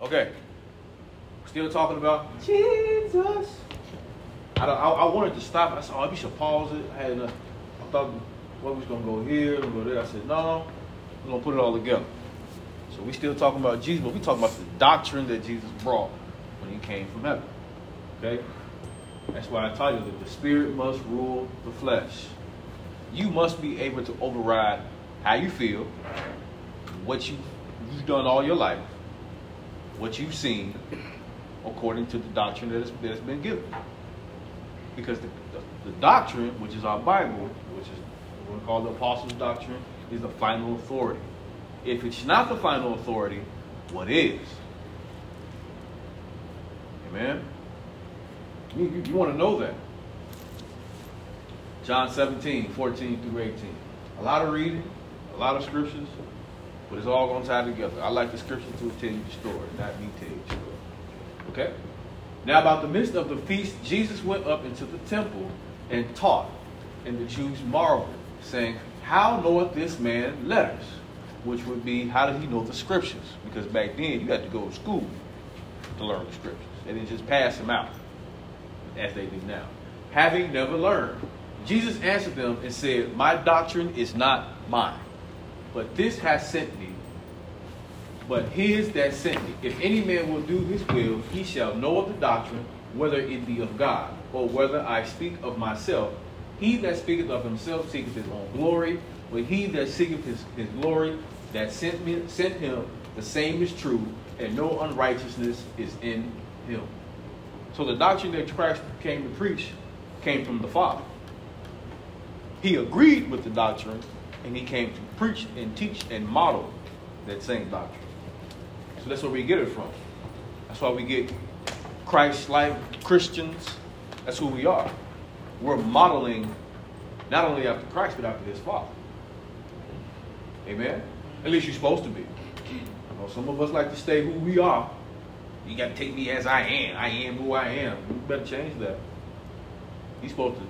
Okay. Still talking about Jesus. I, I, I wanted to stop. I said, oh, we should pause it. I had enough. I thought, well, we was going to go here and go there. I said, no, we're going to put it all together. So we still talking about Jesus, but we talking about the doctrine that Jesus brought when he came from heaven. Okay? That's why I tell you that the spirit must rule the flesh. You must be able to override how you feel, what you, you've done all your life, what you've seen, according to the doctrine that, has been given. Because the, the, the doctrine, which is our Bible, which is what we call the Apostles' Doctrine, is the final authority. If it's not the final authority, what is? Amen? You, you, you want to know that. John 17, 14 through 18. A lot of reading, a lot of scriptures, but it's all going to tie together. I like the scripture to tell you the story, not me tell you the story. Okay? Now, about the midst of the feast, Jesus went up into the temple and taught, and the Jews marveled, saying, How knoweth this man letters? Which would be, how did he know the scriptures? Because back then, you had to go to school to learn the scriptures. They didn't just pass them out, as they do now. Having never learned. Jesus answered them and said, My doctrine is not mine, but this has sent me but his that sent me. If any man will do his will, he shall know of the doctrine, whether it be of God, or whether I speak of myself. He that speaketh of himself seeketh his own glory, but he that seeketh his, his glory that sent me sent him, the same is true, and no unrighteousness is in him. So the doctrine that Christ came to preach came from the Father. He agreed with the doctrine, and he came to preach and teach and model that same doctrine. So that's where we get it from. That's why we get Christ-like Christians. That's who we are. We're modeling not only after Christ, but after his Father. Amen? At least you're supposed to be. You know, some of us like to stay who we are. You got to take me as I am. I am who I am. You better change that. You're supposed to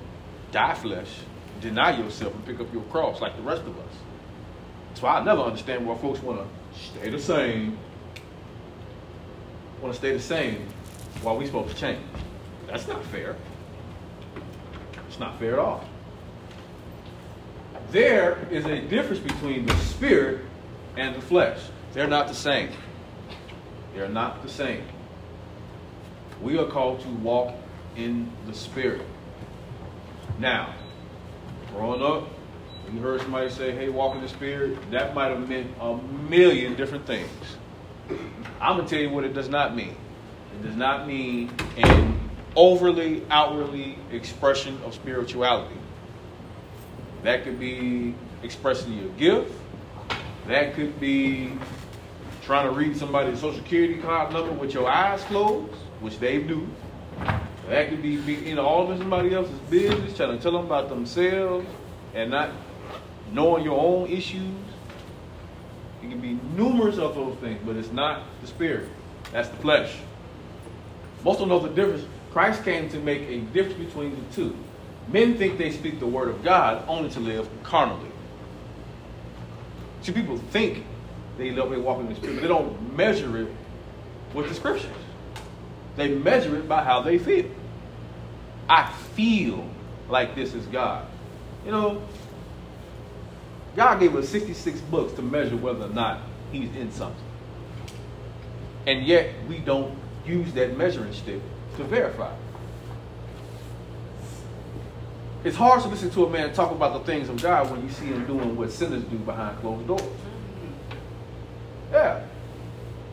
die flesh, deny yourself, and pick up your cross like the rest of us. That's why I never understand why folks want to stay the same want to stay the same while we supposed to change. That's not fair. It's not fair at all. There is a difference between the spirit and the flesh. They're not the same. They're not the same. We are called to walk in the spirit. Now, growing up, you heard somebody say, hey, walk in the spirit, that might have meant a million different things. I'm going to tell you what it does not mean. It does not mean an overly, outwardly expression of spirituality. That could be expressing your gift. That could be trying to read somebody's social security card number with your eyes closed, which they do. That could be, you know, all of somebody else's business, trying to tell them about themselves and not knowing your own issues. It can be numerous of those things, but it's not the spirit. That's the flesh. Most don't know the difference. Christ came to make a difference between the two. Men think they speak the word of God only to live carnally. See, people think they love they walk in the spirit, but they don't measure it with the scriptures. They measure it by how they feel. I feel like this is God. You know, God gave us 66 books to measure whether or not he's in something. And yet we don't use that measuring stick to verify. It's hard to listen to a man talk about the things of God when you see him doing what sinners do behind closed doors. Yeah.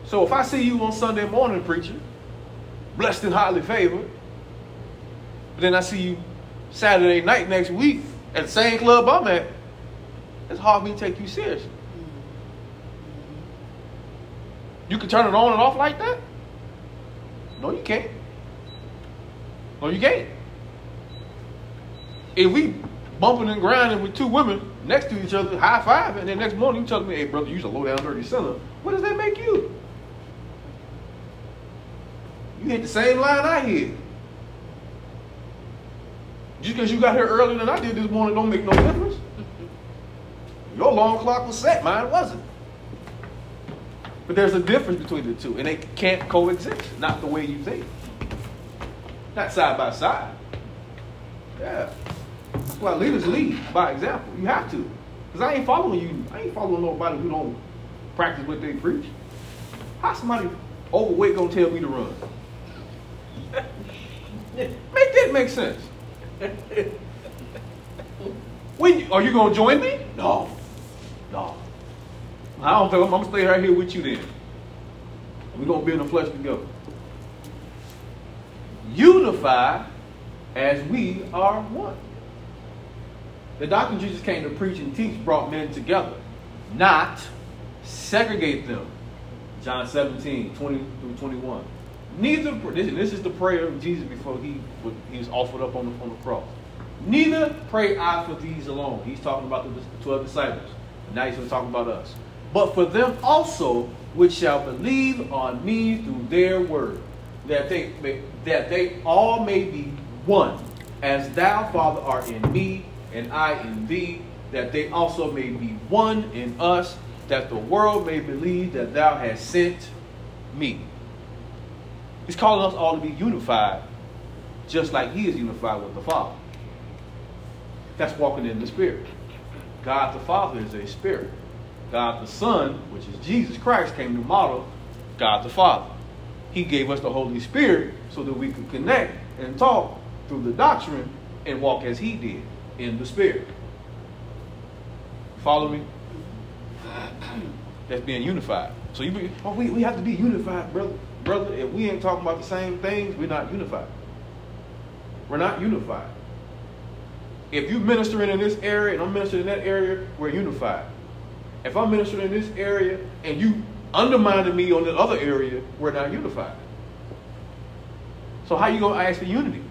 So if I see you on Sunday morning preaching, blessed and highly favored, but then I see you Saturday night next week at the same club I'm at, it's hard for me to take you seriously. You can turn it on and off like that? No, you can't. No, you can't. If we bumping and grinding with two women next to each other, high five, and then next morning you telling me, hey brother, you're a low down dirty sinner, what does that make you? You hit the same line I hit. Just because you got here earlier than I did this morning don't make no difference. Your alarm clock was set, mine wasn't. But there's a difference between the two, and they can't coexist. Not the way you think. Not side by side. Yeah. That's why leaders lead by example. You have to. Because I ain't following you. I ain't following nobody who don't practice what they preach. How somebody overweight gonna tell me to run? make that make sense. When are you gonna join me? No. No. I don't think I'm, I'm gonna stay right here with you then. We're gonna be in the flesh together. Unify as we are one. The doctrine Jesus came to preach and teach brought men together, not segregate them. John 17, 20 through 21. Neither, this is the prayer of Jesus before he, he was offered up on the, on the cross. Neither pray I for these alone. He's talking about the 12 disciples. Now he's going to talk about us. But for them also, which shall believe on me through their word, that they, may, that they all may be one, as thou, Father, art in me, and I in thee, that they also may be one in us, that the world may believe that thou hast sent me. He's calling us all to be unified, just like he is unified with the Father. That's walking in the Spirit. God the Father is a spirit. God the Son, which is Jesus Christ, came to model God the Father. He gave us the Holy Spirit so that we could connect and talk through the doctrine and walk as he did in the Spirit. Follow me? That's being unified. So you be, oh, we, we have to be unified, brother. Brother, if we ain't talking about the same things, we're not unified. We're not unified. If you ministering in this area and I'm ministering in that area, we're unified. If I'm ministering in this area and you undermining me on the other area, we're not unified. So how you gonna ask for unity?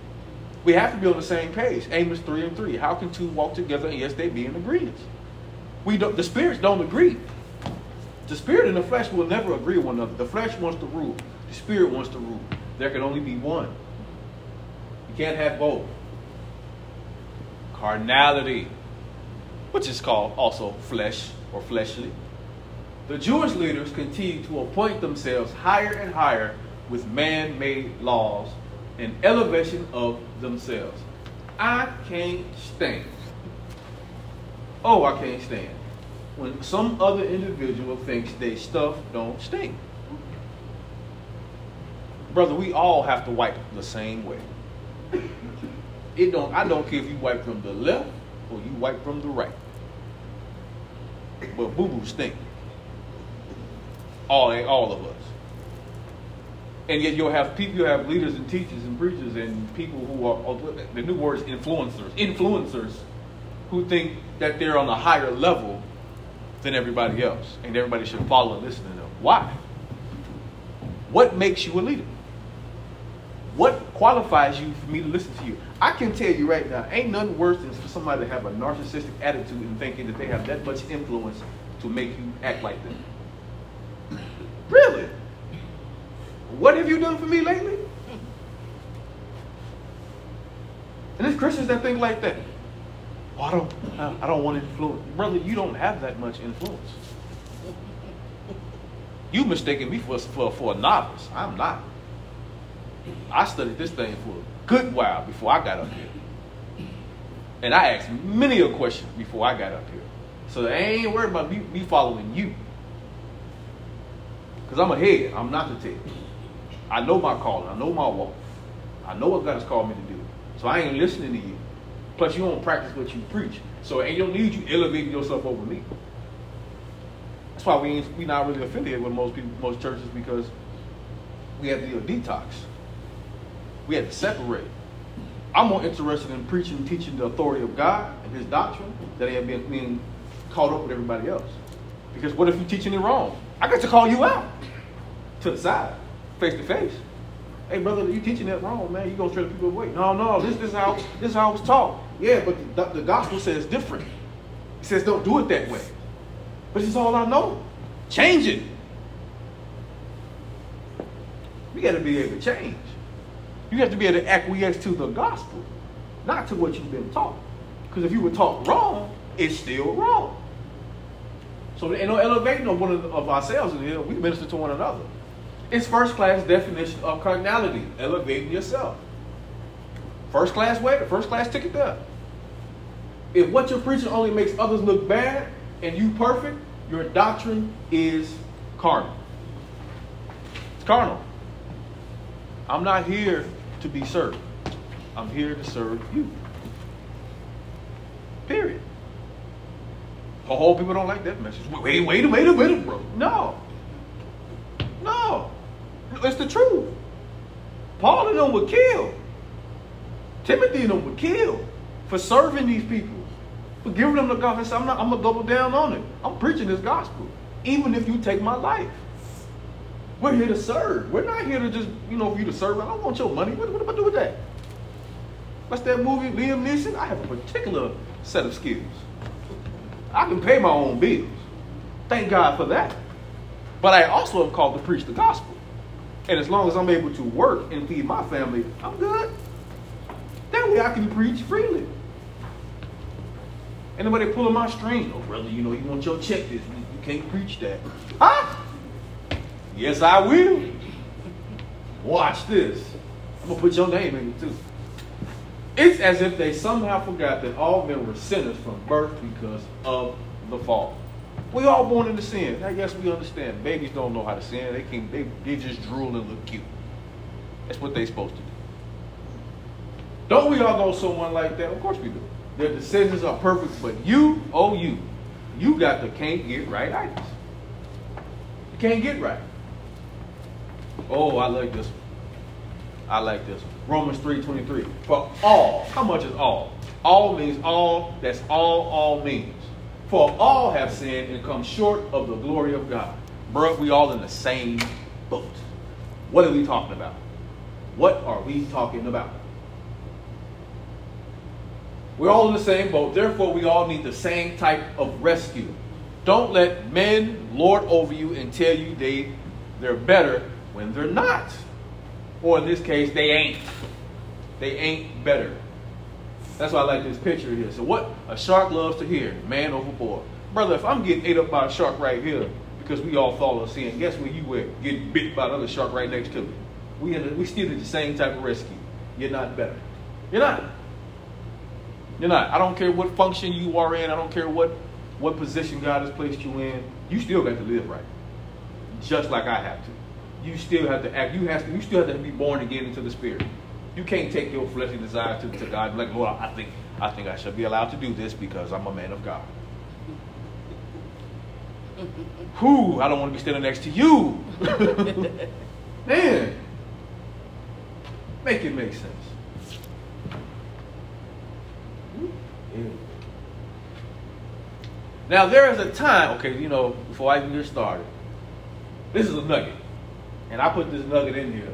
We have to be on the same page. Amos 3 and 3. How can two walk together and yes, they be in agreement? We don't, the spirits don't agree. The spirit and the flesh will never agree with one another. The flesh wants to rule. The spirit wants to rule. There can only be one. You can't have both. Carnality, which is called also flesh or fleshly. The Jewish leaders continue to appoint themselves higher and higher with man made laws and elevation of themselves. I can't stand. Oh, I can't stand when some other individual thinks their stuff don't stink. Brother, we all have to wipe the same way. It don't I don't care if you wipe from the left or you wipe from the right. But boo-boo stink. All all of us. And yet you'll have people, you have leaders and teachers and preachers and people who are oh, the new word is influencers, influencers who think that they're on a higher level than everybody else, and everybody should follow and listen to them. Why? What makes you a leader? What qualifies you for me to listen to you? I can tell you right now, ain't nothing worse than for somebody to have a narcissistic attitude and thinking that they have that much influence to make you act like them. Really? What have you done for me lately? And there's Christians that think like that. Oh, I don't, I don't want influence. Brother, you don't have that much influence. You mistaken me for, for, for a novice. I'm not. I studied this thing for good while before I got up here. And I asked many a question before I got up here. So I ain't worried about me, me following you. Because I'm ahead. I'm not the tail. I know my calling. I know my walk. I know what God has called me to do. So I ain't listening to you. Plus, you don't practice what you preach. So, ain't no need you elevating yourself over me. That's why we ain't, we not really affiliated with most people, most churches, because we have to do a detox. We had to separate. I'm more interested in preaching and teaching the authority of God and His doctrine than I am being, being caught up with everybody else. Because what if you're teaching it wrong? I got to call you out to the side, face to face. Hey, brother, you teaching that wrong, man. You gonna turn people away? No, no. This, this is how this is how I was taught. Yeah, but the, the gospel says different. It says don't do it that way. But is all I know. Change it. We got to be able to change. You have to be able to acquiesce to the gospel, not to what you've been taught. Because if you were taught wrong, it's still wrong. So there ain't no elevating of one of, ourselves in here. We minister to one another. It's first class definition of carnality, elevating yourself. First class way, first class ticket there. If what you're preaching only makes others look bad and you perfect, your doctrine is carnal. It's carnal. I'm not here to be served. I'm here to serve you. Period. The whole people don't like that message. Wait, wait, wait, wait a minute, bro. No. No. It's the truth. Paul and them were killed. Timothy and them were killed for serving these people, for giving them the gospel. I'm, not, I'm to double down on it. I'm preaching this gospel, even if you take my life. We're here to serve. We're not here to just, you know, for you to serve. I don't want your money. What, what am I do with that? What's that movie, Liam Neeson? I have a particular set of skills. I can pay my own bills. Thank God for that. But I also am called to preach the gospel. And as long as I'm able to work and feed my family, I'm good. That way I can preach freely. Anybody pulling my strings? Oh, brother, you know, you want your check this You can't preach that. Huh? Yes, I will. Watch this. I'm going to put your name in it too. It's as if they somehow forgot that all men were sinners from birth because of the fall. We all born into sin. Guess we understand. Babies don't know how to sin. They can they, they just drool and look cute. That's what they're supposed to do. Don't we all know someone like that? Of course we do. Their decisions are perfect, but you, oh you, you got the can't get right itis. You can't get right. Oh, I like this one. I like this one. Romans 3.23. For all, how much is all? All means all, that's all all means. For all have sinned and come short of the glory of God. Bro, we all in the same boat. What are we talking about? What are we talking about? We're all in the same boat, therefore we all need the same type of rescue. Don't let men lord over you and tell you they they're better when they're not. Or in this case, they ain't. They ain't better. That's why I like this picture here. So what a shark loves to hear, man overboard. Brother, if I'm getting ate up by a shark right here because we all fall follow sin, guess where you were getting bit by another shark right next to me. We in we still need the same type of rescue. You're not better. You're not. You're not. I don't care what function you are in. I don't care what what position God has placed you in. You still got to live right, just like I have to you still have to act. You have to. You still have to be born again into the Spirit. You can't take your fleshly desire to, to God like, Lord, I think I think I should be allowed to do this because I'm a man of God. Who? I don't want to be standing next to you. Man, make it make sense. Yeah. Now there is a time, okay, you know, before I even get started, this is a nugget. And I put this nugget in here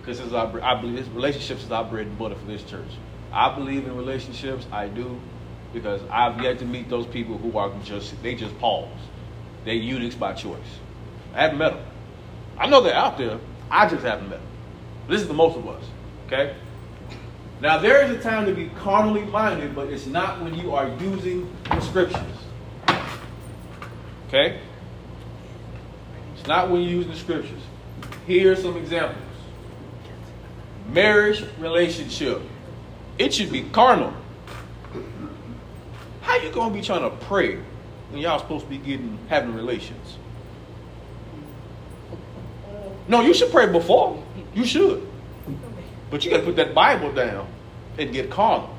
because I believe this relationships is our bread and butter for this church. I believe in relationships. I do because I've yet to meet those people who are just they just pause. They eunuchs by choice. I haven't met them. I know they're out there. I just haven't met them. This is the most of us. Okay. Now there is a time to be carnally minded, but it's not when you are using the scriptures. Okay. It's not when you use the scriptures. Here are some examples. Marriage relationship. It should be carnal. How you gonna be trying to pray when y'all supposed to be getting having relations? No, you should pray before. You should. But you gotta put that Bible down and get carnal.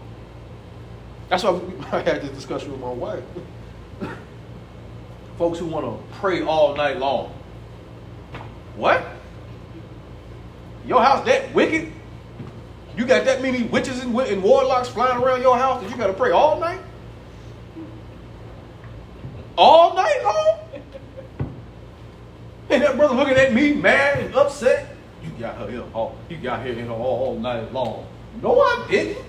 That's why I had this discussion with my wife. Folks who want to pray all night long. What? Your house that wicked? You got that many witches and, and warlocks flying around your house that you got to pray all night? All night long? And that brother looking at me mad and upset. You got her here all, you got here all, all night long. No, I didn't.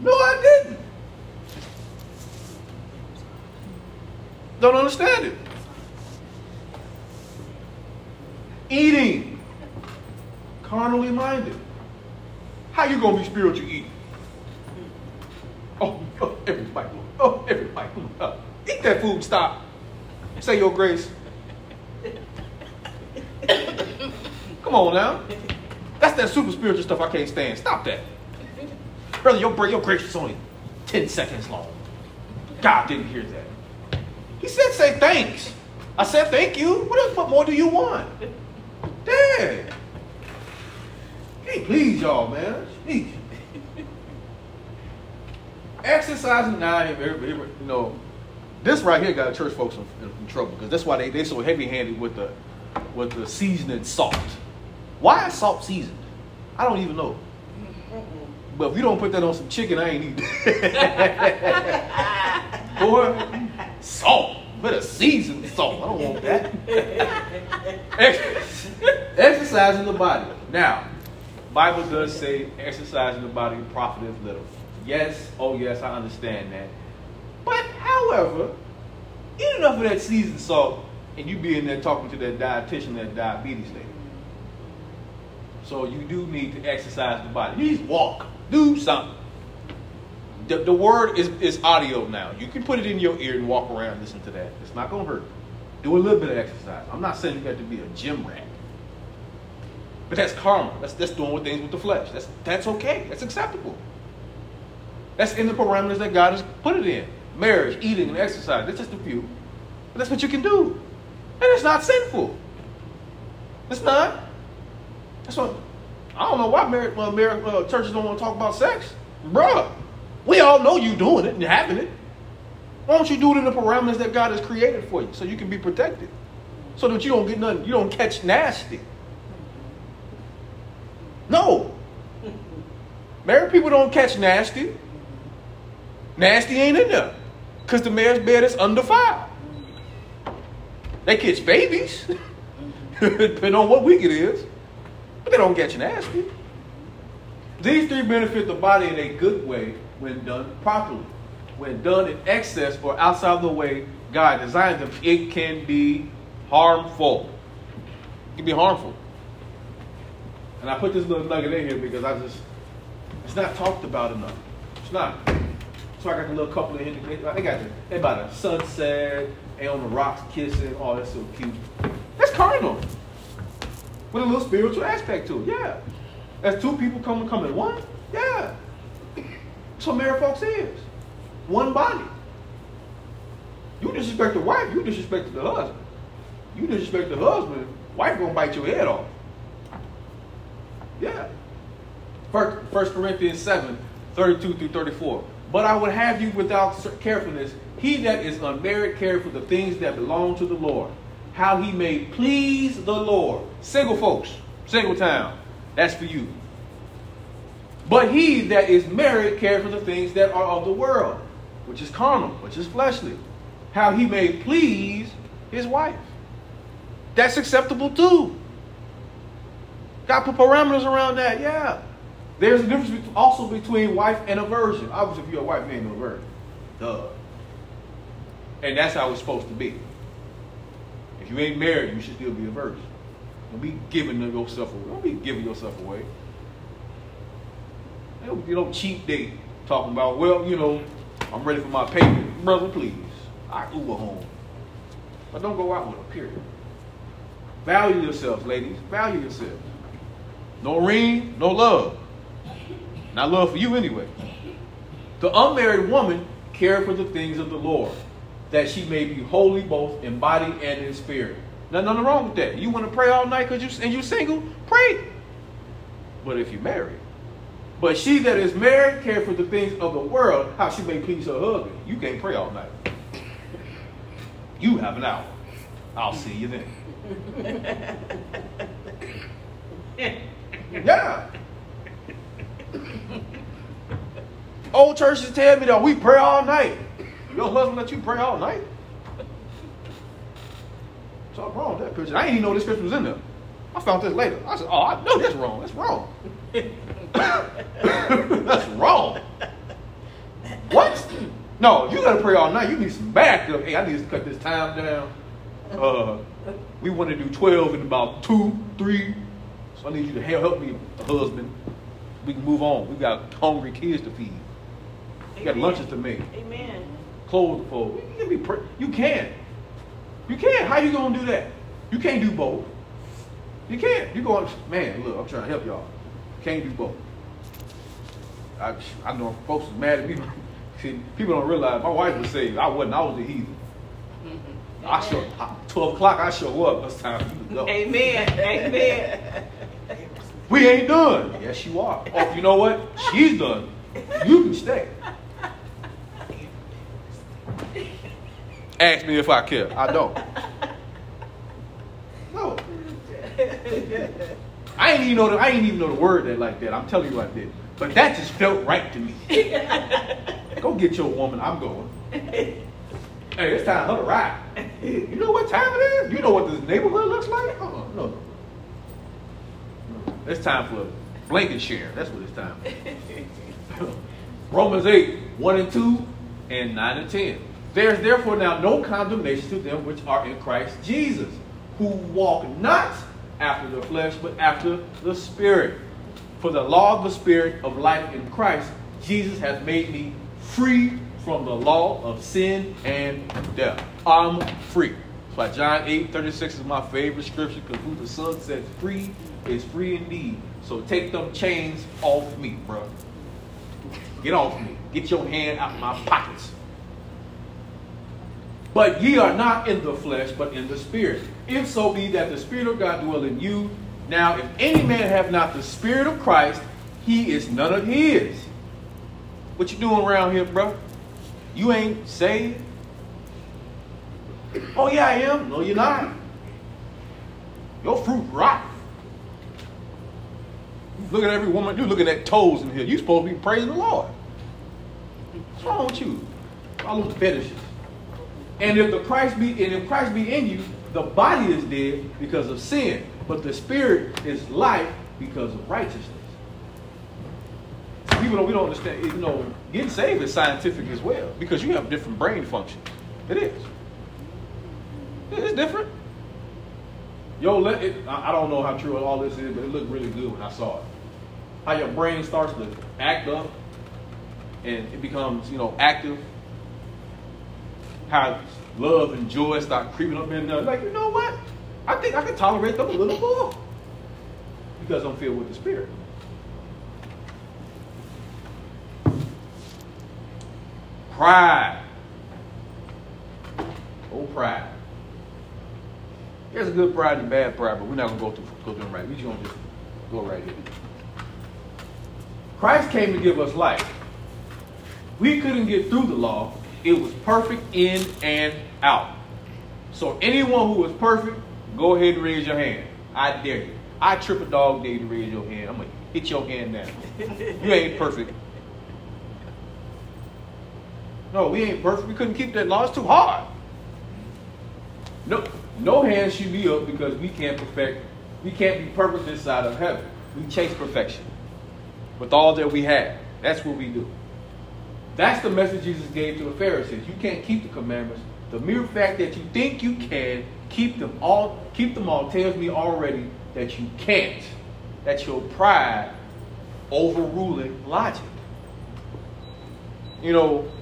No, I didn't. Don't understand it. Eating. Carnally minded. How you gonna be spiritual eating? Oh, oh every bite, oh, every bite. Uh, eat that food stop. Say your grace. Come on now. That's that super spiritual stuff I can't stand. Stop that. Brother, your, your grace is only 10 seconds long. God didn't hear that. He said, say thanks. I said, thank you. What, what more do you want? Dang. Hey, please, y'all, man. Jeez. Exercising now, you know, this right here got church folks in, in, in trouble because that's why they they so heavy handed with the with the seasoning salt. Why is salt seasoned? I don't even know. But if you don't put that on some chicken, I ain't eating. Boy, salt. Better seasoned salt. I don't want that. Exercising the body. Now, Bible does say exercising the body profiteth little. Yes, oh yes, I understand that. But however, eat enough of that seasoned salt and you be in there talking to that dietitian, that diabetes lady. So you do need to exercise the body. You to walk. Do something. The, the word is, is audio now. You can put it in your ear and walk around and listen to that. It's not going to hurt. Do a little bit of exercise. I'm not saying you got to be a gym rat. But that's karma. That's, that's doing things with the flesh. That's, that's okay. That's acceptable. That's in the parameters that God has put it in. Marriage, eating, and exercise. That's just a few. But that's what you can do. And it's not sinful. It's not. That's what I don't know why married, uh, married uh, churches don't want to talk about sex. Bruh, we all know you doing it and having it. Why don't you do it in the parameters that God has created for you so you can be protected? So that you don't get nothing, you don't catch nasty. No. Married people don't catch nasty. Nasty ain't in there. Because the marriage bed is undefiled. They catch babies, depending on what week it is, but they don't catch nasty. These three benefit the body in a good way when done properly. When done in excess or outside of the way God designed them, it can be harmful. It can be harmful. And I put this little nugget in here because I just, it's not talked about enough. It's not. So I got the little couple of indicators. They got the, they about a sunset, and on the rocks kissing. Oh, that's so cute. That's carnal. With a little spiritual aspect to it. Yeah. As two people come in one. Yeah. What married folks is. One body. You disrespect the wife, you disrespect the husband. You disrespect the husband, wife gonna bite your head off. Yeah. First Corinthians 7, 32 through 34. But I would have you without carefulness. He that is unmarried care for the things that belong to the Lord. How he may please the Lord. Single folks, single town. That's for you. But he that is married cares for the things that are of the world, which is carnal, which is fleshly. How he may please his wife. That's acceptable too. Got put parameters around that, yeah. There's a difference also between wife and a virgin. Obviously, if you're a wife, you ain't no virgin. Duh. And that's how it's supposed to be. If you ain't married, you should still be a virgin. Don't be giving yourself away. Don't be giving yourself away. You don't cheap date talking about, well, you know, I'm ready for my payment. Brother, please. I Uber home. But don't go out with a period. Value yourselves, ladies. Value yourselves. No ring, no love. Not love for you anyway. The unmarried woman care for the things of the Lord, that she may be holy both in body and in spirit. Nothing, nothing wrong with that. You want to pray all night because you and you single, pray. But if you're married, but she that is married care for the things of the world, how she may please her husband. You can't pray all night. You have an hour. I'll see you then. yeah. Old churches tell me that we pray all night. Your husband let you pray all night? What's wrong with that picture? I didn't even know this picture was in there. I found this later. I said, oh, I know that's wrong. That's wrong. that's wrong. What? No, you gotta pray all night. You need some backup. Hey, I need to cut this time down. Uh, we want to do 12 in about two, three. So I need you to help me, husband. We can move on. We got hungry kids to feed. We got lunches to make. Amen. clothes to fold. You can be pre- you can. You can. How you gonna do that? You can't do both. You can't. You going, man, look, I'm trying to help y'all. Can't do both. I, I know folks is mad at me. See, people don't realize my wife was saved. I wasn't. I was a heathen. Mm-hmm. I show 12 o'clock. I show up. It's time for you to go. Amen. Amen. We ain't done. Yes, you are. Oh, you know what? She's done. You can stay. Ask me if I care. I don't. No. I ain't even know the, I ain't even know the word that like that. I'm telling you I did. But that just felt right to me. Go get your woman. I'm going. Hey, it's time for her to ride. You know what time it is? You know what this neighborhood looks like? Uh-uh. No, no. It's time for blanket share. That's what it's time for. Romans 8, 1 and 2, and 9 and 10. There is therefore now no condemnation to them which are in Christ Jesus, who walk not after the flesh, but after the Spirit. For the law of the Spirit of life in Christ, Jesus has made me free from the law of sin and death. I'm free. That's why John 8 36 is my favorite scripture because who the Son sets free is free indeed. So take them chains off me, bro. Get off me. Get your hand out of my pockets. But ye are not in the flesh, but in the spirit. If so be that the spirit of God dwell in you. Now, if any man have not the spirit of Christ, he is none of his. What you doing around here, bro? You ain't saved? Oh yeah, I am. No, you're not. Your fruit rotten. Look at every woman. You looking at toes in here. You supposed to be praising the Lord. What's wrong with you? All those fetishes. And if the Christ be and if Christ be in you, the body is dead because of sin, but the spirit is life because of righteousness. People don't we don't understand. You know, getting saved is scientific as well because you have different brain functions. It is. It's different. Yo, let it, I don't know how true all this is, but it looked really good when I saw it. How your brain starts to act up and it becomes, you know, active how love and joy start creeping up in there. Like, you know what? I think I can tolerate them a little more because I'm filled with the Spirit. Pride. Oh, pride. There's a good pride and bad pride, but we're not going to go through, go through them right. We're just going to just go right here. Christ came to give us life. We couldn't get through the law it was perfect in and out. So anyone who was perfect, go ahead and raise your hand. I dare you. I trip a dog day to raise your hand. I'm gonna hit your hand now. you ain't perfect. No, we ain't perfect. We couldn't keep that law. It's too hard. No, no hands should be up because we can't perfect. We can't be perfect this side of heaven. We chase perfection with all that we have. That's what we do. That's the message Jesus gave to the Pharisees. You can't keep the commandments. The mere fact that you think you can keep them all, keep them all tells me already that you can't. That's your pride overruling logic. You know,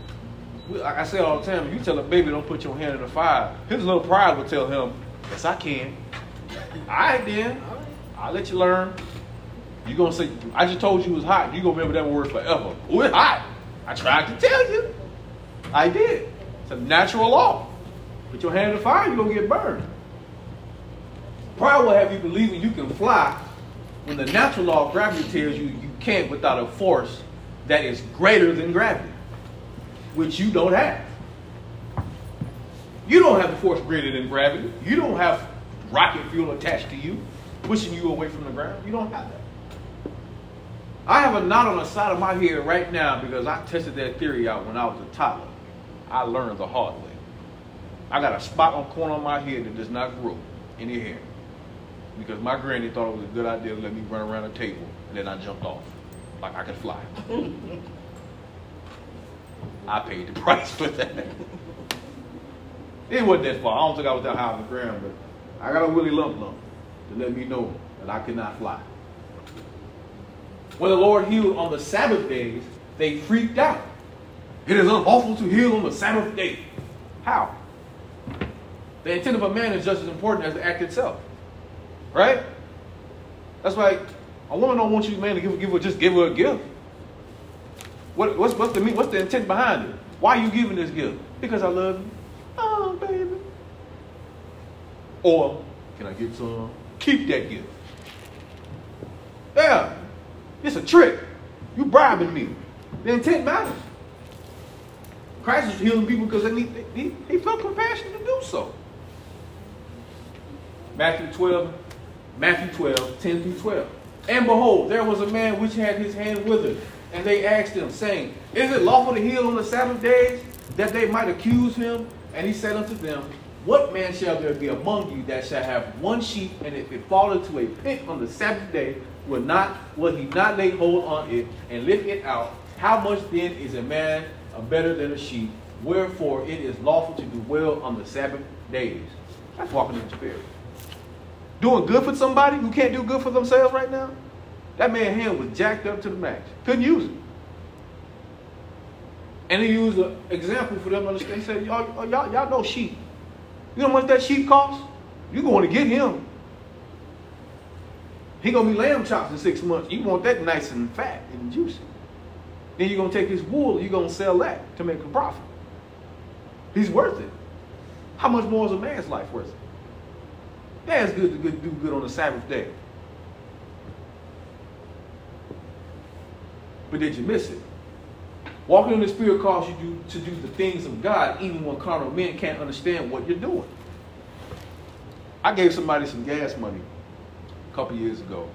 like I say all the time, you tell a baby don't put your hand in the fire, his little pride will tell him, yes, I can. All right, then. I'll let you learn. You're to say, I just told you it was hot. You're going to remember that word forever. Oh, it's hot. I tried to tell you. I did. It's a natural law. Put your hand in the fire, you're going to get burned. Pride will have you believing you can fly when the natural law of gravity tells you you can't without a force that is greater than gravity, which you don't have. You don't have a force greater than gravity. You don't have rocket fuel attached to you, pushing you away from the ground. You don't have that. I have a knot on the side of my head right now because I tested that theory out when I was a toddler. I learned the hard way. I got a spot on corner of my head that does not grow any hair. Because my granny thought it was a good idea to let me run around the table and then I jumped off. Like I could fly. I paid the price for that. It wasn't that far. I don't think I was that high on the ground, but I got a Willie Lump Lump to let me know that I could not fly. When the Lord healed on the Sabbath days, they freaked out It is unlawful to heal on the Sabbath day. How? The intent of a man is just as important as the act itself. Right? That's why a woman don't want you, man, to give, give her just give her a gift. What, what's, what's the what's the intent behind it? Why are you giving this gift? Because I love you. Oh, baby. Or can I get some? Keep that gift. Yeah, it's a trick. You bribing me. The intent matters. Christ is healing people because they need, he, felt compassion to do so. Matthew 12, Matthew 12, 10 through 12. And behold, there was a man which had his hand withered. And they asked him, saying, Is it lawful to heal on the Sabbath days? That they might accuse him. And he said unto them, What man shall there be among you that shall have one sheep, and if it fall into a pit on the Sabbath day, will not will he not lay hold on it and lift it out? How much then is a man a better than a sheep? Wherefore it is lawful to do well on the Sabbath days. That's walking in the spirit. Doing good for somebody who can't do good for themselves right now? That man's hand was jacked up to the max. Couldn't use it. And he used an example for them to understand. He said, y'all, y'all, y'all know sheep. You know how much that sheep costs? You're going to get him. He gonna be lamb chops in six months. You want that nice and fat and juicy. Then you're gonna take his wool, you're gonna sell that to make a profit. He's worth it. How much more is a man's life worth it? It's good to do good on the Sabbath day. But did you miss it? Walking in the Spirit calls you to do the things of God even when carnal men can't understand what you're doing. I gave somebody some gas money couple years ago.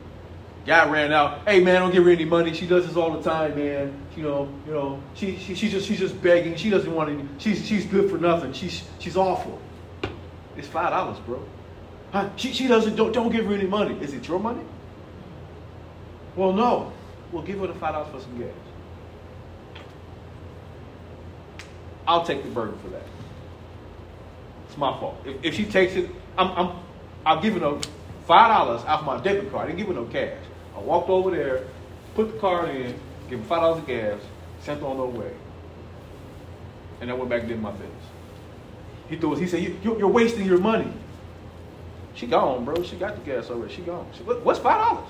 Guy ran out. Hey man, don't give her any money. She does this all the time, man. You know, you know, she, she she's just she's just begging. She doesn't want any. She's she's good for nothing. She's she's awful. It's five dollars, bro. Huh? She she doesn't don't don't give her any money. Is it your money? Well, no. We'll give her the five dollars for some gas. I'll take the burden for that. It's my fault. If, if she takes it, I'm I'm I'll give her five dollars off my debit card. I didn't give her no cash. I walked over there, put the card in, gave him five dollars of gas, sent on her way. And I went back and did my business. He threw he said, you, are wasting your money. She gone, bro. She got the gas already. She gone. She, what's five dollars?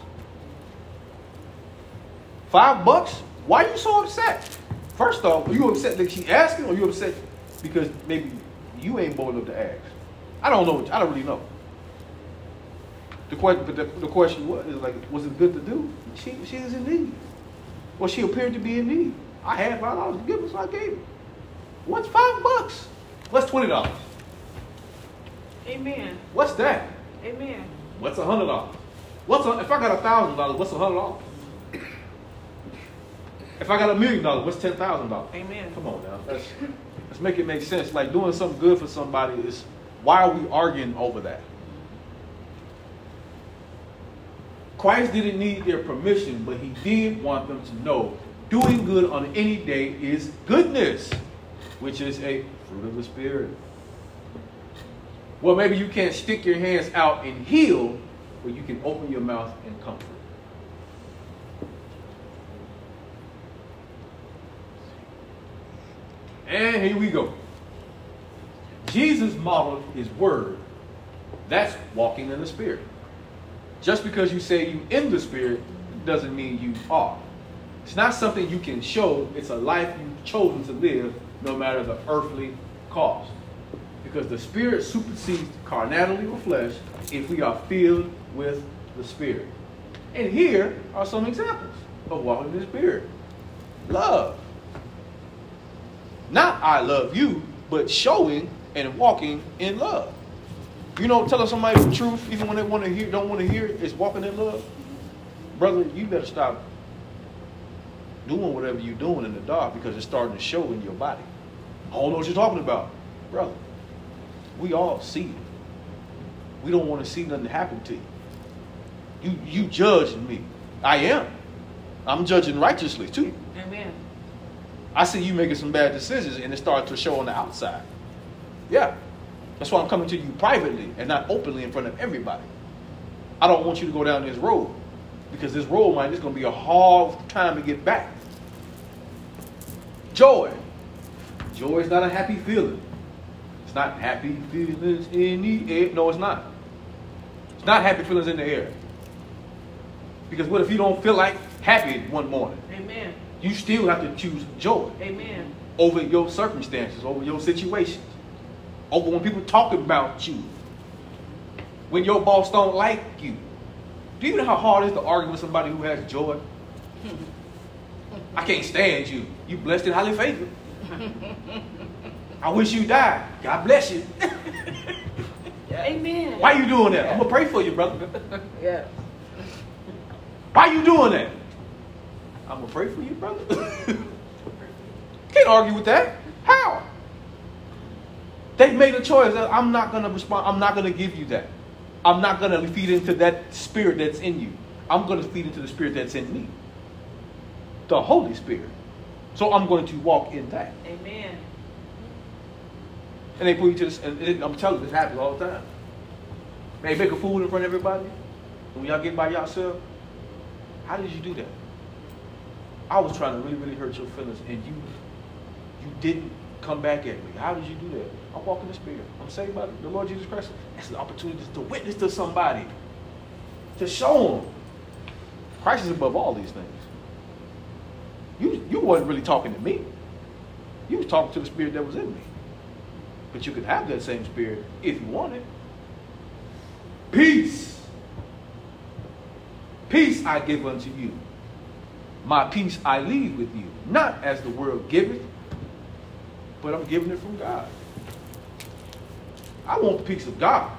Five bucks? Why are you so upset? First off, are you upset that she asking, or you upset because maybe you ain't bold enough to ask? I don't know. I don't really know. The question, but the, the question was, is like, was it good to do? She, she is in need. Well, she appeared to be in need. I had five dollars to give her, so I gave her. What's five bucks? What's twenty dollars? Amen. What's that? Amen. What's a hundred dollars? What's a, if I got a thousand dollars? What's a hundred dollars? If I got a million dollars, what's ten thousand dollars? Amen. Come on now, let's let's make it make sense. Like doing something good for somebody is why are we arguing over that? Christ didn't need their permission, but he did want them to know doing good on any day is goodness, which is a fruit of the Spirit. Well, maybe you can't stick your hands out and heal, but you can open your mouth and comfort. And here we go. Jesus modeled his word. That's walking in the Spirit. Just because you say you in the spirit doesn't mean you are. It's not something you can show. It's a life you've chosen to live no matter the earthly cost. Because the spirit supersedes carnality or flesh if we are filled with the spirit. And here are some examples of walking in the spirit. Love. Not I love you, but showing and walking in love. You know, telling somebody the truth, even when they want to hear, don't want to hear it, is walking in love. Brother, you better stop doing whatever you're doing in the dark because it's starting to show in your body. I don't know what you're talking about, brother. We all see it. We don't want to see nothing happen to you. You you judging me. I am. I'm judging righteously too. Amen. I see you making some bad decisions and it starts to show on the outside. Yeah. That's why I'm coming to you privately and not openly in front of everybody. I don't want you to go down this road because this road, man, is going to be a hard time to get back. Joy. Joy is not a happy feeling. It's not happy feelings in the air. No, it's not. It's not happy feelings in the air. Because what if you don't feel like happy one morning? Amen. You still have to choose joy Amen. over your circumstances, over your situations, over when people talk about you, when your boss don't like you. Do you know how hard it is to argue with somebody who has joy? I can't stand you. You blessed and highly favored. I wish you died. God bless you. Amen. Why you doing that? I'm gonna pray for you, brother. Yeah. Why you doing that? I'm gonna pray for you, brother. Can't argue with that. How? They made a choice. I'm not gonna respond. I'm not gonna give you that. I'm not gonna feed into that spirit that's in you. I'm gonna feed into the spirit that's in me. The Holy Spirit. So I'm going to walk in that. Amen. And they put you to this, and I'm telling you, this happens all the time. They make a fool in front of everybody. And when y'all get by yourself, how did you do that? I was trying to really, really hurt your feelings, and you you didn't come back at me. How did you do that? I'm walking the Spirit. I'm saved by the Lord Jesus Christ. That's an opportunity to witness to somebody, to show them Christ is above all these things. You you wasn't really talking to me. You was talking to the Spirit that was in me. But you could have that same spirit if you wanted. Peace. Peace I give unto you. My peace I leave with you. Not as the world giveth, but I'm giving it from God. I want the peace of God.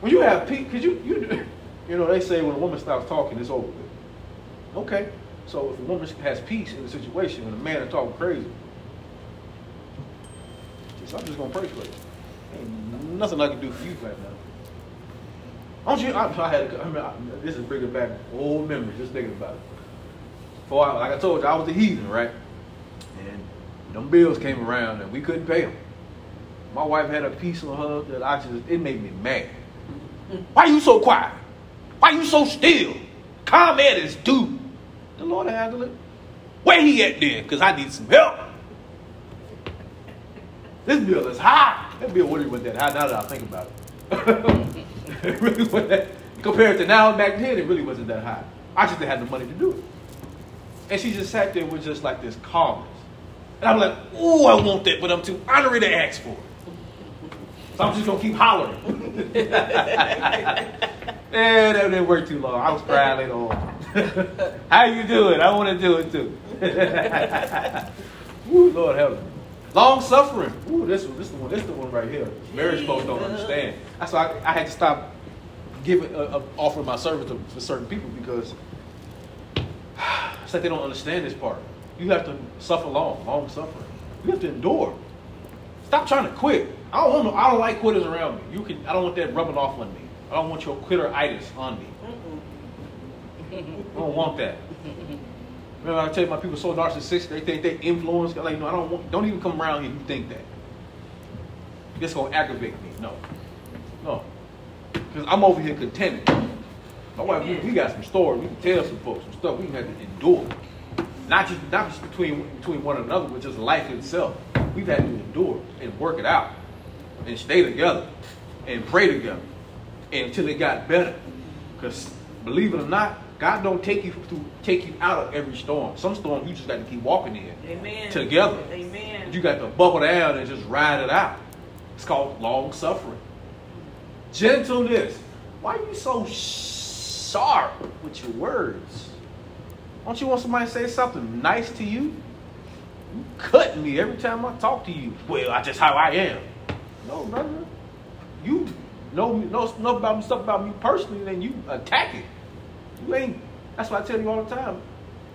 When you have peace, because you, you, you know, they say when a woman stops talking, it's over with. Okay, so if a woman has peace in the situation, when a man is talking crazy, I'm just gonna pray for you. Ain't nothing I can do for you right now. Don't you? I, I had. I mean, I, this is bringing back old memories. Just thinking about it. I, like I told you, I was a heathen, right? And them bills came around, and we couldn't pay them. My wife had a peace of her that I just it made me mad. Why you so quiet? Why you so still? Calm at this dude. The Lord handle it. Where he at then? Because I need some help. This bill is high. That bill really wasn't that high now that I think about it. it really wasn't that, compared to now back then, it really wasn't that high. I just didn't have the money to do it. And she just sat there with just like this calmness. And I'm like, oh, I want that, but I'm too honorary to ask for it. So I'm just gonna keep hollering. and that didn't work too long. I was crying later on. How you doing? I want to do it too. Woo, Lord help me. Long suffering. Ooh, this one, this the one, this the one right here. Marriage folks don't understand. That's why I, I had to stop giving, uh, uh, offering my service to, for certain people because it's like they don't understand this part. You have to suffer long, long suffering. You have to endure. Stop trying to quit. I don't want no, I don't like quitters around me. You can. I don't want that rubbing off on me. I don't want your quitteritis on me. I don't want that. Remember, I tell you, my people so narcissistic. They think they influence. Like, no, I don't want. Don't even come around here. You think that. This gonna aggravate me. No, no, because I'm over here contented. My wife, we, we got some stories. We can tell some folks some stuff. We can have to endure. Not just not just between between one another, but just life itself. We've had to endure and work it out, and stay together, and pray together, until it got better. Because believe it or not, God don't take you to take you out of every storm. Some storm you just got to keep walking in Amen. together. Amen. You got to buckle down and just ride it out. It's called long suffering. Gentleness. Why are you so sharp with your words? Don't you want somebody to say something nice to you? You cut me every time I talk to you. Well, that's just how I am. No, brother. You know know, know about me, stuff about me personally, then you attack it. You ain't. That's why I tell you all the time.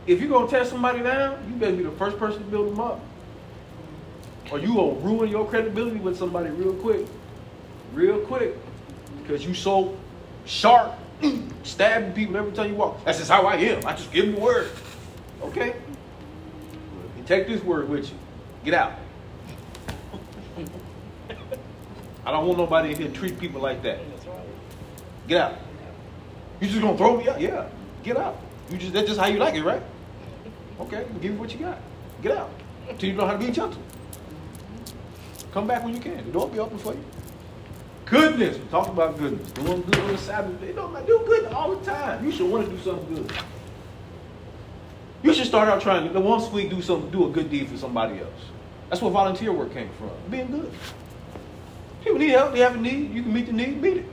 If you're gonna tear somebody down, you better be the first person to build them up. Or you gonna ruin your credibility with somebody real quick. Real quick. Because you so sharp, stabbing people every time you walk. That's just how I am. I just give them the word. Okay? You take this word with you. Get out. I don't want nobody in here to treat people like that. Get out. You just gonna throw me out? Yeah. Get out. You just that's just how you like it, right? Okay, give me what you got. Get out. Till you know how to be gentle. Come back when you can. The door will be open for you. Goodness. We talked about goodness. Doing good on the Sabbath day. Don't do good all the time. You should want to do something good. You should start out trying to once we do something, do a good deed for somebody else. That's where volunteer work came from. Being good. People need help, they have a need, you can meet the need, meet it.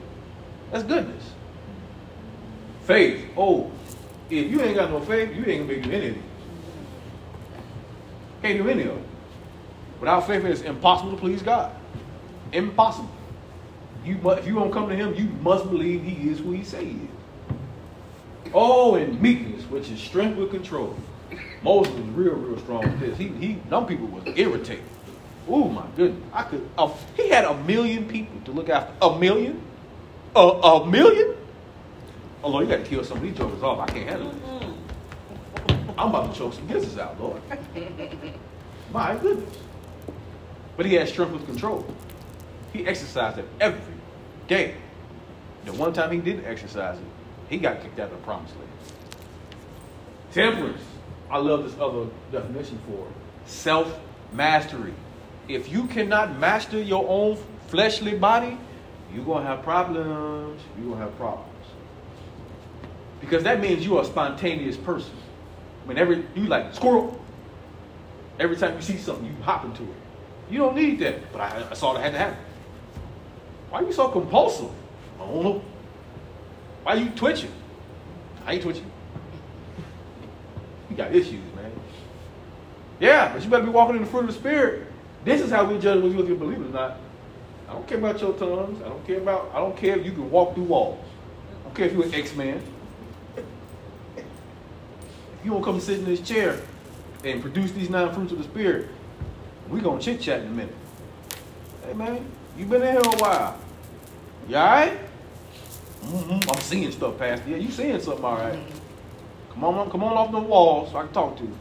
That's goodness. Faith. Oh, if you ain't got no faith, you ain't gonna make any of these. Can't do any of them. Without faith, it's impossible to please God. Impossible. You if you don't come to Him, you must believe He is who He say Oh, and meekness, which is strength with control. Moses was real, real strong with this. He, he, some people was irritated. Oh my goodness, I could. Uh, he had a million people to look after. A million, a, a million. Oh Lord, you got to kill some of these jokers off. I can't handle it. I'm about to choke some gizzards out, Lord. My goodness. But he had strength with control. He exercised it every day. The one time he didn't exercise it, he got kicked out of the promised land. Temperance. I love this other definition for it. Self mastery. If you cannot master your own fleshly body, you're going to have problems. You're going to have problems. Because that means you're a spontaneous person. Every you like squirrel. Every time you see something, you hop into it. You don't need that. But I, I saw that had to happen. Why are you so compulsive? I don't know. Why you twitching? I ain't twitching. You got issues, man. Yeah, but you better be walking in the fruit of the Spirit. This is how we judge whether you're a believer or not. I don't care about your tongues. I don't care about. I don't care if you can walk through walls. I don't care if you're an X-Man. If you don't come sit in this chair and produce these nine fruits of the Spirit, we gonna chit chat in a minute. Hey man, you been in here a while. You alright? Mm-hmm. I'm seeing stuff, Pastor. Yeah, you seeing something, all right. Come on, come on off the wall so I can talk to you.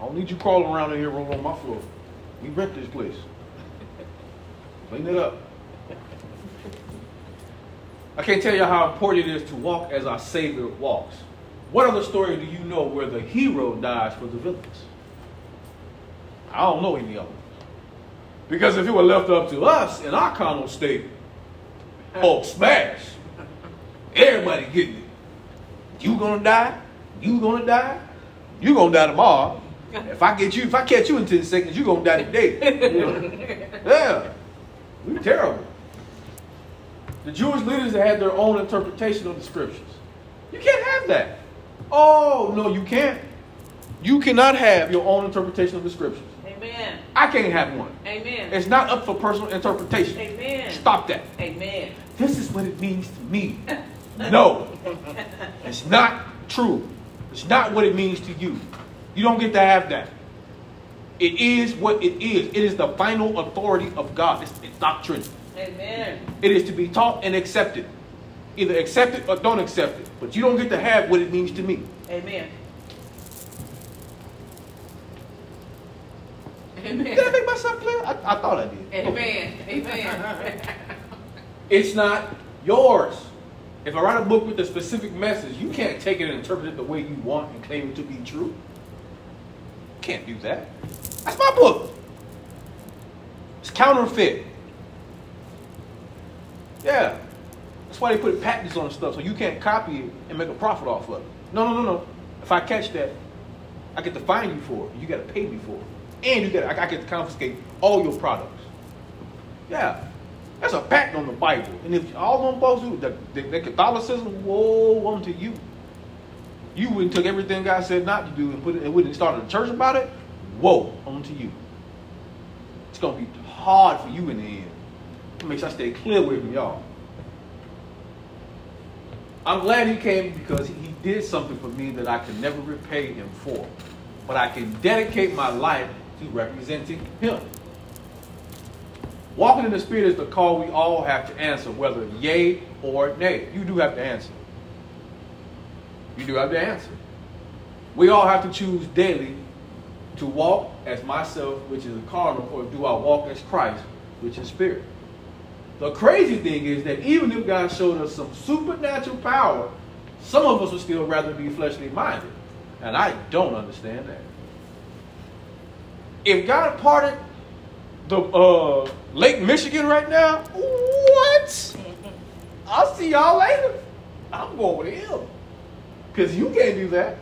I don't need you crawling around in here rolling on my floor. We rent this place. Clean it up. I can't tell you how important it is to walk as our Savior walks. What other story do you know where the hero dies for the villains? I don't know any others. Because if it were left up to us in our carnal state, oh, smash. Everybody getting it. You gonna die? You gonna die? You gonna die tomorrow. If I get you, if I catch you in 10 seconds, you gonna die today. yeah. We terrible. The Jewish leaders had their own interpretation of the scriptures. You can't have that. Oh, no, you can't. You cannot have your own interpretation of the scriptures. Amen. I can't have one. Amen. It's not up for personal interpretation. Amen. Stop that. Amen. This is what it means to me. No. It's not true. It's not what it means to you. You don't get to have that. It is what it is. It is the final authority of God. It's, it's doctrine. Amen. It is to be taught and accepted. Either accept it or don't accept it. But you don't get to have what it means to me. Amen. Amen. Did I make myself clear? I, I thought I did. Amen. Amen. It's not yours. If I write a book with a specific message, you can't take it and interpret it the way you want and claim it to be true. Can't do that. That's my book. It's counterfeit. Yeah. That's why they put patents on stuff so you can't copy it and make a profit off of it. No, no, no, no. If I catch that, I get to fine you for it. You got to pay me for it. And you got I get to confiscate all your products. Yeah. That's a patent on the Bible. And if all them folks who, the, the, the Catholicism, woe unto you. You and took everything God said not to do and put it and wouldn't start a church about it, woe unto you. It's gonna be hard for you in the end. It makes I stay clear away from y'all. I'm glad he came because he did something for me that I can never repay him for. But I can dedicate my life to representing him. Walking in the Spirit is the call we all have to answer, whether yay or nay. You do have to answer. You do have to answer. We all have to choose daily to walk as myself, which is a carnal, or do I walk as Christ, which is spirit. The crazy thing is that even if God showed us some supernatural power, some of us would still rather be fleshly minded. And I don't understand that. If God parted the uh, Lake Michigan right now. What? I'll see y'all later. I'm going with him. Because you can't do that.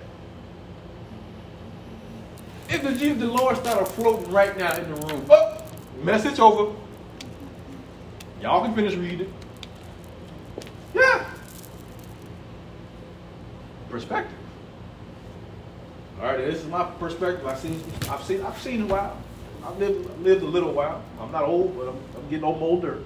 If the Jesus the Lord started floating right now in the room, oh, message over. Y'all can finish reading. Yeah. Perspective. All right, this is my perspective. I've seen, I've seen, I've seen a while. I've lived, lived a little while. I'm not old, but I'm, I'm getting older.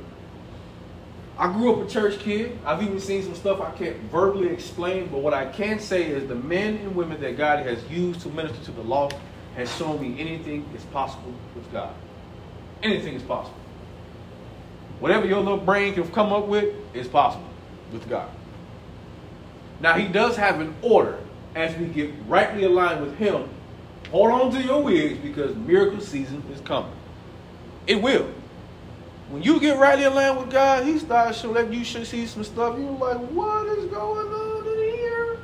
I grew up a church kid. I've even seen some stuff I can't verbally explain, but what I can say is the men and women that God has used to minister to the lost has shown me anything is possible with God. Anything is possible. Whatever your little brain can come up with is possible with God. Now, He does have an order as we get rightly aligned with Him. Hold on to your wigs because miracle season is coming. It will. When you get rightly aligned with God, He starts to let you should see some stuff. You're like, what is going on in here?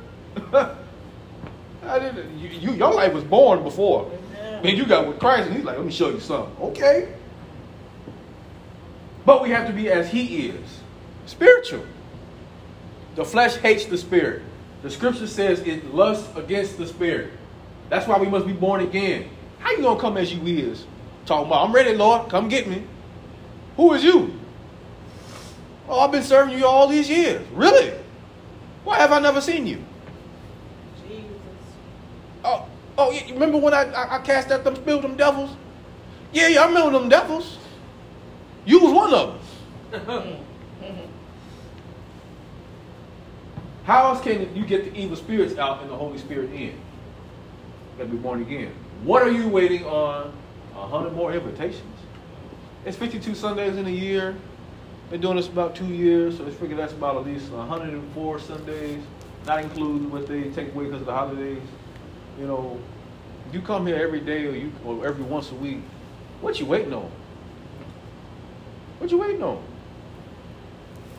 I didn't. You, you, your life was born before. And you got with Christ, and He's like, let me show you something. Okay. But we have to be as He is, spiritual. The flesh hates the spirit. The scripture says it lusts against the spirit. That's why we must be born again. How you gonna come as you is? Talking about, I'm ready, Lord, come get me. Who is you? Oh, I've been serving you all these years. Really? Why have I never seen you? Jesus. Oh, oh, you remember when I, I, I cast out them, spilled them devils? Yeah, yeah, I remember them devils. You was one of them. How else can you get the evil spirits out and the Holy Spirit in? Gotta be born again. What are you waiting on? A hundred more invitations. It's 52 Sundays in a year. Been doing this about two years, so let's figure that's about at least 104 Sundays, not including what they take away because of the holidays. You know, you come here every day or you or every once a week. What you waiting on? What you waiting on?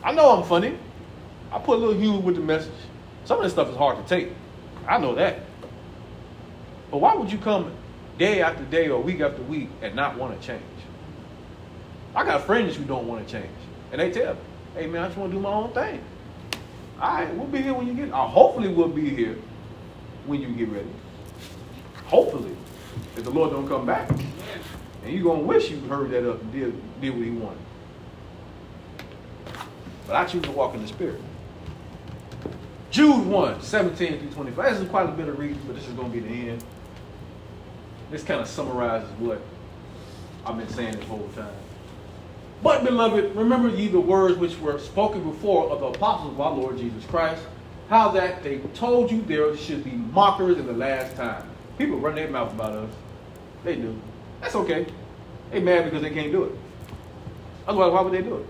I know I'm funny. I put a little humor with the message. Some of this stuff is hard to take. I know that. But why would you come day after day or week after week and not want to change? I got friends who don't want to change. And they tell me, hey man, I just want to do my own thing. All right, we'll be here when you get, uh, hopefully we'll be here when you get ready. Hopefully, if the Lord don't come back. And you're going to wish you heard that up and did, did what he wanted. But I choose to walk in the Spirit. Jude 1, 17 through 25. This is quite a bit of reading, but this is going to be the end. This kind of summarizes what I've been saying this whole time. But, beloved, remember ye the words which were spoken before of the apostles of our Lord Jesus Christ, how that they told you there should be mockers in the last time. People run their mouth about us. They do. That's okay. They mad because they can't do it. Otherwise, why would they do it?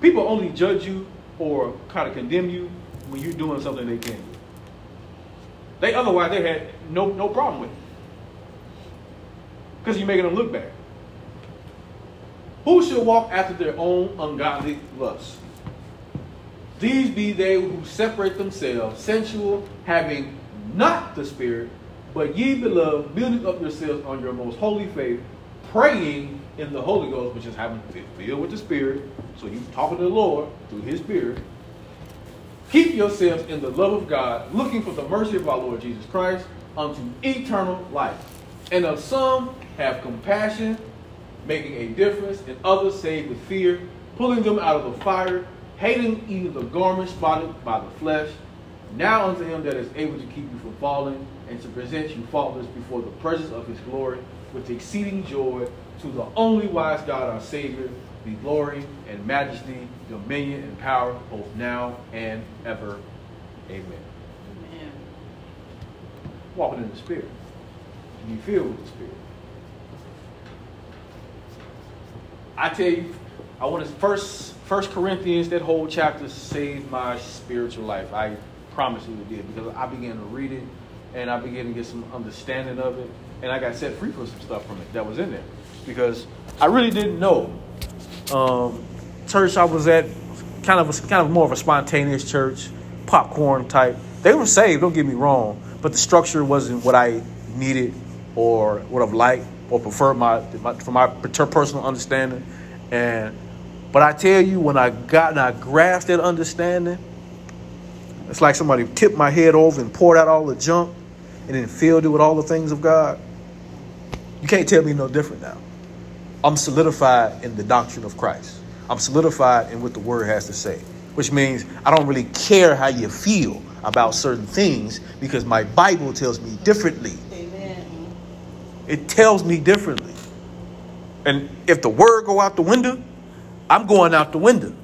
People only judge you or kind of condemn you when you're doing something they can't do. They otherwise they had no no problem with it. Because you're making them look bad. Who should walk after their own ungodly lusts? These be they who separate themselves, sensual, having not the Spirit, but ye, beloved, building up yourselves on your most holy faith, praying in the Holy Ghost, which is having filled with the Spirit. So you talking to the Lord through His Spirit. Keep yourselves in the love of God, looking for the mercy of our Lord Jesus Christ unto eternal life. And of some have compassion, making a difference, and others saved with fear, pulling them out of the fire, hating even the garment spotted by the flesh. Now unto him that is able to keep you from falling and to present you faultless before the presence of his glory with exceeding joy to the only wise God our Savior be glory and majesty, dominion and power both now and ever. Amen. Amen. Walking in the Spirit. You filled with the Spirit. I tell you, I want to first First Corinthians, that whole chapter saved my spiritual life. I promise you it did because I began to read it and I began to get some understanding of it, and I got set free from some stuff from it that was in there because I really didn't know. Um, church I was at, kind of a, kind of more of a spontaneous church, popcorn type. They were saved, don't get me wrong, but the structure wasn't what I needed or would have liked. Or prefer my, my for my personal understanding. And but I tell you, when I got and I grasped that understanding, it's like somebody tipped my head over and poured out all the junk and then filled it with all the things of God. You can't tell me no different now. I'm solidified in the doctrine of Christ. I'm solidified in what the word has to say, which means I don't really care how you feel about certain things because my Bible tells me differently. It tells me differently. And if the word go out the window, I'm going out the window.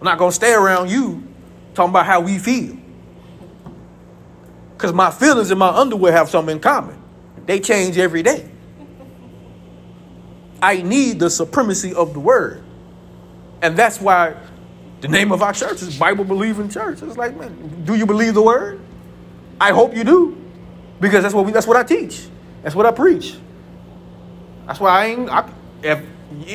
I'm not going to stay around you talking about how we feel. Because my feelings and my underwear have something in common. They change every day. I need the supremacy of the word. And that's why the name of our church is Bible Believing Church. It's like, man, do you believe the word? I hope you do. Because that's what we that's what I teach. That's what I preach. That's why I ain't I, if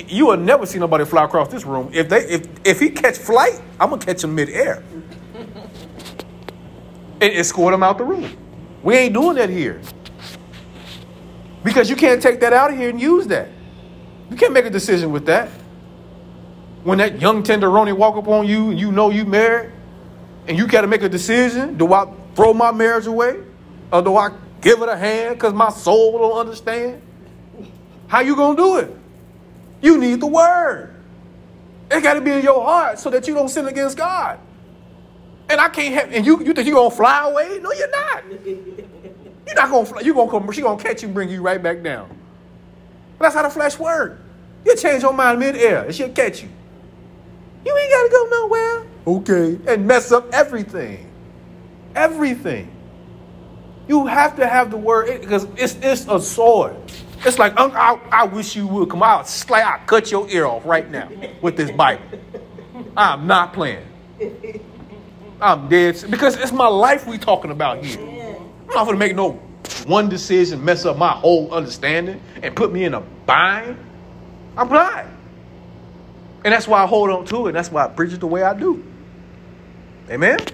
you will never see nobody fly across this room. If they if if he catch flight, I'm gonna catch him midair and escort him out the room. We ain't doing that here. Because you can't take that out of here and use that. You can't make a decision with that. When that young tenderoni walk up on you and you know you married, and you got to make a decision: do I throw my marriage away, or do I give it a hand because my soul don't understand? How you gonna do it? You need the word. It got to be in your heart so that you don't sin against God. And I can't have. And you, you think you're gonna fly away? No, you're not. You're not gonna fly. You gonna come. She gonna catch you and bring you right back down. That's how the flesh works. You change your mind mid-air and she'll catch you. You ain't gotta go nowhere. Okay. And mess up everything. Everything. You have to have the word because it's it's a sword. It's like I, I wish you would come out, slay, I cut your ear off right now with this Bible. I'm not playing. I'm dead because it's my life we talking about here. I'm not gonna make no one decision mess up my whole understanding and put me in a bind, I'm not. And that's why I hold on to it. That's why I preach it the way I do. Amen? Amen?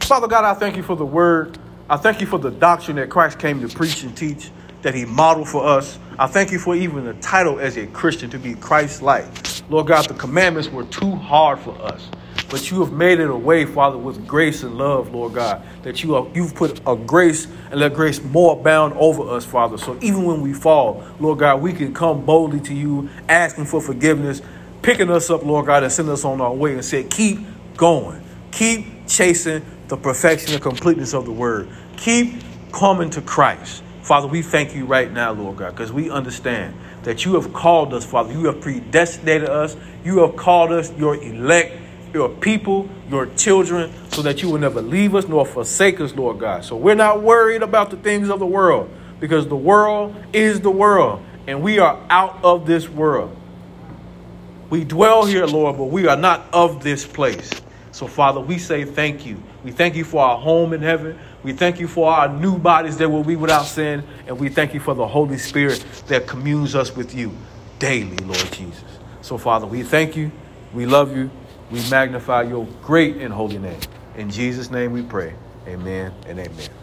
Father God, I thank you for the word. I thank you for the doctrine that Christ came to preach and teach, that he modeled for us. I thank you for even the title as a Christian to be Christ like. Lord God, the commandments were too hard for us. But you have made it a way, Father, with grace and love, Lord God, that you have, you've put a grace and let grace more abound over us, Father. So even when we fall, Lord God, we can come boldly to you, asking for forgiveness, picking us up, Lord God, and send us on our way and say, keep going. Keep chasing the perfection and completeness of the word. Keep coming to Christ. Father, we thank you right now, Lord God, because we understand that you have called us, Father. You have predestinated us. You have called us your elect your people, your children, so that you will never leave us nor forsake us, Lord God. So we're not worried about the things of the world because the world is the world and we are out of this world. We dwell here, Lord, but we are not of this place. So, Father, we say thank you. We thank you for our home in heaven. We thank you for our new bodies that will be without sin. And we thank you for the Holy Spirit that communes us with you daily, Lord Jesus. So, Father, we thank you. We love you. We magnify your great and holy name. In Jesus' name we pray. Amen and amen.